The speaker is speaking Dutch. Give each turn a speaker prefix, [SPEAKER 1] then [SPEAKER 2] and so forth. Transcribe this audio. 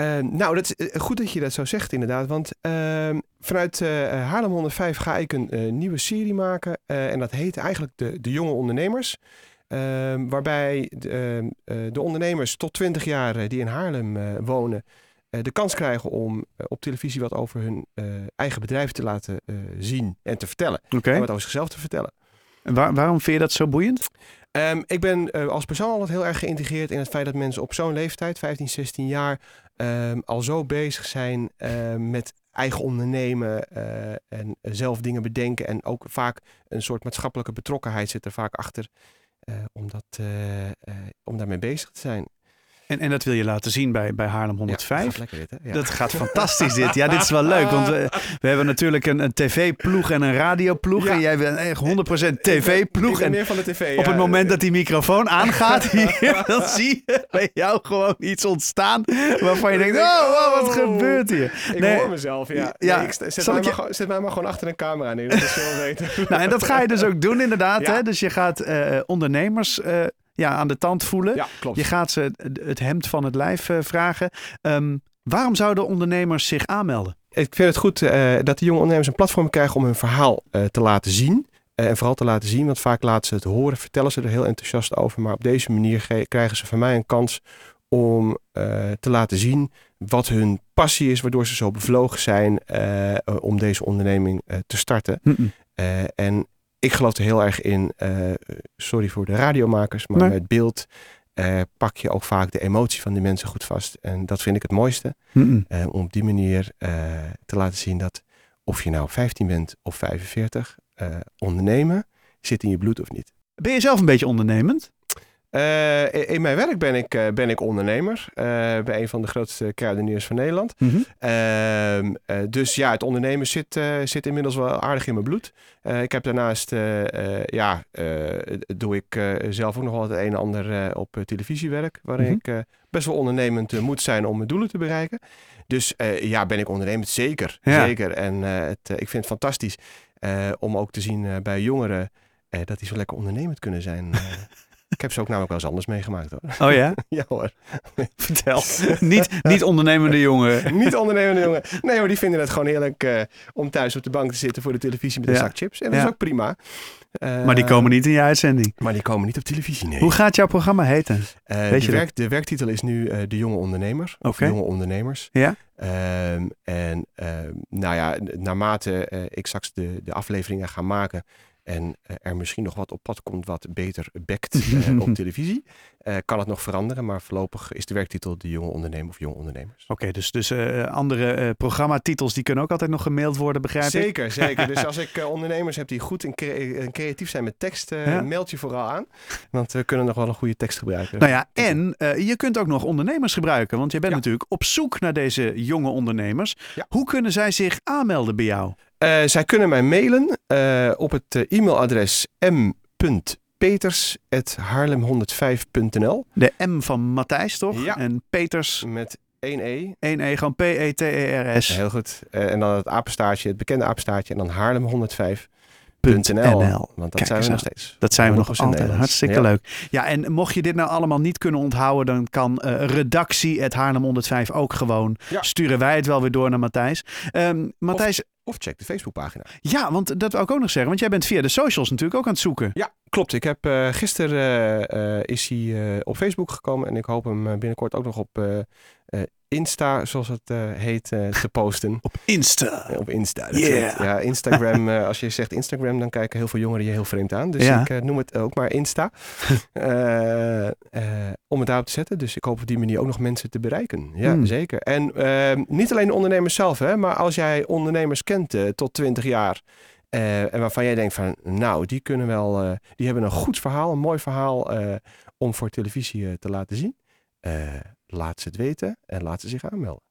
[SPEAKER 1] Uh, nou, dat is goed dat je dat zo zegt inderdaad. Want uh, vanuit uh, Haarlem 105 ga ik een nieuwe serie maken. en dat heet eigenlijk De, de Jonge Ondernemers. Ehm, waarbij de, de, ondernemers tot 20 jaar die in Haarlem wonen... de kans krijgen om op televisie wat over hun eigen bedrijf te laten zien en te vertellen.
[SPEAKER 2] Okay.
[SPEAKER 1] En wat over zichzelf te vertellen.
[SPEAKER 2] En waar, waarom vind je dat zo boeiend?
[SPEAKER 1] Um, ik ben uh, als persoon altijd heel erg geïntegreerd in het feit dat mensen op zo'n leeftijd, 15, 16 jaar, um, al zo bezig zijn uh, met eigen ondernemen uh, en zelf dingen bedenken. En ook vaak een soort maatschappelijke betrokkenheid zit er vaak achter om, dat, om daarmee bezig te zijn.
[SPEAKER 2] En, en dat wil je laten zien bij, bij Haarlem 105.
[SPEAKER 1] Ja, dat, gaat dit, ja.
[SPEAKER 2] dat gaat fantastisch dit. Ja, dit is wel leuk. Want we, we hebben natuurlijk een, een tv-ploeg en een radioploeg. Ja. En jij bent echt 100% tv-ploeg.
[SPEAKER 1] En meer van de tv.
[SPEAKER 2] Op het moment dat die microfoon aangaat hier, dan zie je bij jou gewoon iets ontstaan. Waarvan je denkt, oh, wow, wat gebeurt hier?
[SPEAKER 1] Ik nee, hoor mezelf, ja. ja nee, ik zet, mij je... maar, zet mij maar gewoon achter een camera neer. Dat is veel weten.
[SPEAKER 2] nou, en dat ga je dus ook doen inderdaad. Hè? Dus je gaat uh, ondernemers... Uh, ja, aan de tand voelen.
[SPEAKER 1] Ja, klopt.
[SPEAKER 2] Je gaat ze het hemd van het lijf uh, vragen. Um, waarom zouden ondernemers zich aanmelden?
[SPEAKER 1] Ik vind het goed uh, dat de jonge ondernemers een platform krijgen om hun verhaal uh, te laten zien. en vooral te laten zien, want vaak laten ze het horen, vertellen ze er heel enthousiast over. Maar op deze manier krijgen ze van mij een kans om te laten zien wat hun passie is, waardoor ze zo bevlogen zijn om deze onderneming te starten. Mm -mm. en ik geloof er heel erg in, uh, sorry voor de radiomakers, maar nee. met beeld uh, pak je ook vaak de emotie van die mensen goed vast. En dat vind ik het mooiste. Mm -mm. Uh, om op die manier te laten zien dat of je nou 15 bent of 45, ondernemen zit in je bloed of niet.
[SPEAKER 2] Ben je zelf een beetje ondernemend?
[SPEAKER 1] Uh, in mijn werk ben ik, uh, ben ik ondernemer uh, bij een van de grootste kruideniers van Nederland. Mm -hmm. dus ja, het ondernemen zit, zit inmiddels wel aardig in mijn bloed. ik heb daarnaast, ja, doe ik zelf ook nog wel het een en ander op televisiewerk, waarin mm -hmm. ik best wel ondernemend moet zijn om mijn doelen te bereiken. Dus ja, ben ik ondernemend? Zeker, ja. zeker. En het, ik vind het fantastisch om ook te zien bij jongeren dat die zo lekker ondernemend kunnen zijn. Ik heb ze ook namelijk wel eens anders meegemaakt hoor.
[SPEAKER 2] Oh ja?
[SPEAKER 1] ja hoor.
[SPEAKER 2] Vertel. niet, niet ondernemende jongen.
[SPEAKER 1] niet ondernemende jongen. Nee hoor, die vinden het gewoon heerlijk uh, om thuis op de bank te zitten voor de televisie met een ja. zak chips. En dat ja. is ook prima.
[SPEAKER 2] Uh, maar die komen niet in je uitzending.
[SPEAKER 1] Maar die komen niet op televisie, nee.
[SPEAKER 2] Hoe gaat jouw programma heten?
[SPEAKER 1] Uh, Weet de, je werk, de werktitel is nu De Jonge Ondernemer. Of okay. Jonge Ondernemers.
[SPEAKER 2] Ja?
[SPEAKER 1] Um, en um, nou ja, naarmate ik straks de, de afleveringen ga maken en uh, er misschien nog wat op pad komt wat beter bekt uh, op televisie, uh, kan het nog veranderen. Maar voorlopig is de werktitel De Jonge Ondernemer of Jonge Ondernemers.
[SPEAKER 2] Oké, okay, dus, dus andere programmatitels die kunnen ook altijd nog gemaild worden, begrijp
[SPEAKER 1] zeker,
[SPEAKER 2] ik?
[SPEAKER 1] Zeker, dus als ik ondernemers heb die goed en, cre creatief zijn met tekst, ja. meld je vooral aan. Want we kunnen nog wel een goede tekst gebruiken.
[SPEAKER 2] Nou ja, en je kunt ook nog ondernemers gebruiken. Want je bent ja. natuurlijk op zoek naar deze jonge ondernemers. Ja. Hoe kunnen zij zich aanmelden bij jou?
[SPEAKER 1] Uh, zij kunnen mij mailen uh, op het uh, e-mailadres m.peters.haarlem105.nl.
[SPEAKER 2] De M van Matthijs, toch?
[SPEAKER 1] Ja.
[SPEAKER 2] En Peters.
[SPEAKER 1] Met 1 E.
[SPEAKER 2] 1 E, gewoon P-E-T-E-R-S.
[SPEAKER 1] Heel goed. en dan het apenstaartje, het bekende apenstaartje. En dan Haarlem 105.
[SPEAKER 2] .nl.
[SPEAKER 1] Want dat zijn we nog steeds.
[SPEAKER 2] Dat zijn we nog altijd. Nederlands. Hartstikke ja. leuk. Ja, en mocht je dit nou allemaal niet kunnen onthouden, dan kan uh, redactie het Haarlem 105 ook gewoon. Ja. Sturen wij het wel weer door naar Matthijs. Um, Matthijs.
[SPEAKER 1] Of, check de Facebookpagina.
[SPEAKER 2] Ja, want dat wil ik ook nog zeggen. Want jij bent via de socials natuurlijk ook aan het zoeken.
[SPEAKER 1] Ja, klopt. Ik heb uh, gisteren uh, is hij op Facebook gekomen en ik hoop hem binnenkort ook nog op Insta, zoals het uh, heet, uh, te posten.
[SPEAKER 2] Op Insta.
[SPEAKER 1] op Insta.
[SPEAKER 2] Yeah.
[SPEAKER 1] Ja, Instagram. uh, als je zegt Instagram, dan kijken heel veel jongeren je heel vreemd aan. Dus ja. ik noem het ook maar Insta. om het daarop te zetten. Dus ik hoop op die manier ook nog mensen te bereiken. Ja, mm. zeker. En ehm, niet alleen de ondernemers zelf, hè, maar als jij ondernemers kent tot 20 jaar. en waarvan jij denkt van, nou, die kunnen wel, die hebben een goed verhaal, een mooi verhaal om voor televisie te laten zien laat ze het weten en laat ze zich aanmelden.